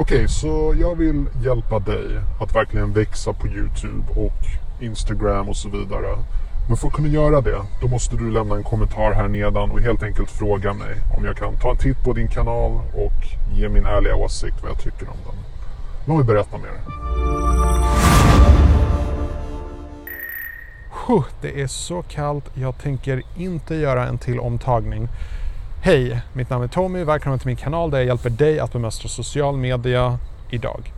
Okej, så jag vill hjälpa dig att verkligen växa på Youtube och Instagram och så vidare. Men för att kunna göra det, då måste du lämna en kommentar här nedan och helt enkelt fråga mig om jag kan ta en titt på din kanal och ge min ärliga åsikt vad jag tycker om den. Låt mig berätta mer. Det är så kallt. Jag tänker inte göra en till omtagning. Hej, mitt namn är Tommy. Välkommen till min kanal där jag hjälper dig att bemästra social media idag.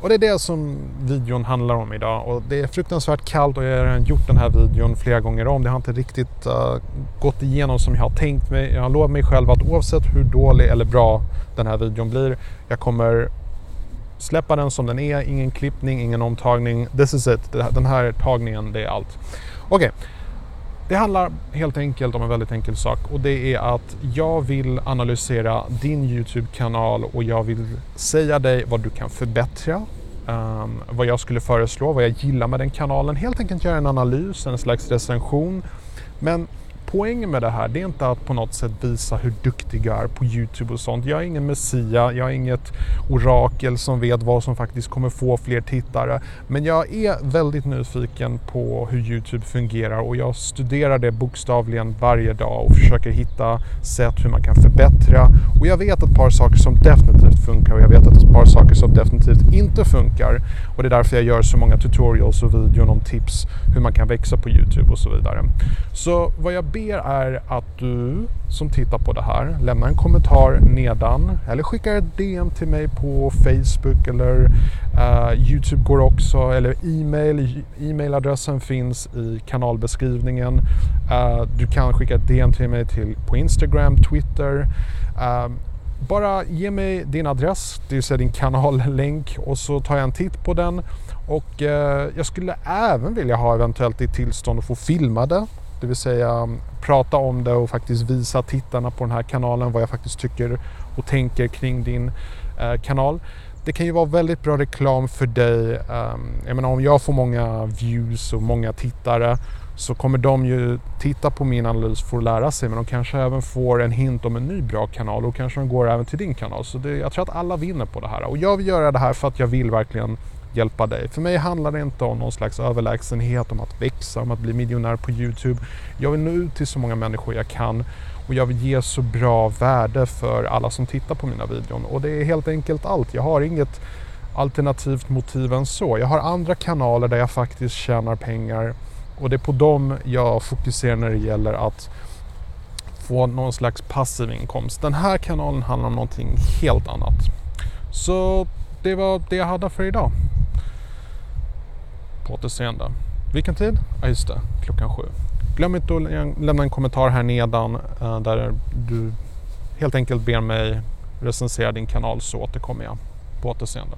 Och det är det som videon handlar om idag och det är fruktansvärt kallt och jag har redan gjort den här videon flera gånger om. Det har inte riktigt uh, gått igenom som jag har tänkt mig. Jag har lovat mig själv att oavsett hur dålig eller bra den här videon blir, jag kommer släppa den som den är, ingen klippning, ingen omtagning. This is it. Den här tagningen, det är allt. Okej. Okay. Det handlar helt enkelt om en väldigt enkel sak och det är att jag vill analysera din Youtube-kanal och jag vill säga dig vad du kan förbättra, um, vad jag skulle föreslå, vad jag gillar med den kanalen. Helt enkelt göra en analys, en slags recension. Men poängen med det här det är inte att på något sätt visa hur duktig jag är på Youtube och sånt. Jag är ingen messia, jag är inget orakel som vet vad som faktiskt kommer få fler tittare. Men jag är väldigt nyfiken på hur Youtube fungerar och jag studerar det bokstavligen varje dag och försöker hitta sätt hur man kan förbättra. Och jag vet ett par saker som definitivt funkar och jag vet ett par saker som definitivt inte funkar. Och det är därför jag gör så många tutorials och videon om tips hur man kan växa på Youtube och så vidare. Så vad jag ber är att du som tittar på det här lämnar en kommentar nedan eller skickar ett DM till mig på Facebook eller uh, Youtube går också eller e-mail. E-mailadressen finns i kanalbeskrivningen. Uh, du kan skicka ett DM till mig till, på Instagram, Twitter. Uh, bara ge mig din adress, det vill säga din kanallänk och så tar jag en titt på den. Och eh, jag skulle även vilja ha eventuellt ditt tillstånd att få filma det det vill säga mm, prata om det och faktiskt visa tittarna på den här kanalen vad jag faktiskt tycker och tänker kring din eh, kanal. Det kan ju vara väldigt bra reklam för dig. Um, jag menar om jag får många views och många tittare så kommer de ju titta på min analys för att lära sig men de kanske även får en hint om en ny bra kanal och kanske de går även till din kanal. Så det, jag tror att alla vinner på det här och jag vill göra det här för att jag vill verkligen hjälpa dig. För mig handlar det inte om någon slags överlägsenhet, om att växa, om att bli miljonär på Youtube. Jag vill nå ut till så många människor jag kan och jag vill ge så bra värde för alla som tittar på mina videon. Och det är helt enkelt allt. Jag har inget alternativt motiv än så. Jag har andra kanaler där jag faktiskt tjänar pengar och det är på dem jag fokuserar när det gäller att få någon slags passiv inkomst. Den här kanalen handlar om någonting helt annat. Så det var det jag hade för idag. På återseende. Vilken tid? Ja just det, klockan sju. Glöm inte att lämna en kommentar här nedan eh, där du helt enkelt ber mig recensera din kanal så återkommer jag. På återseende.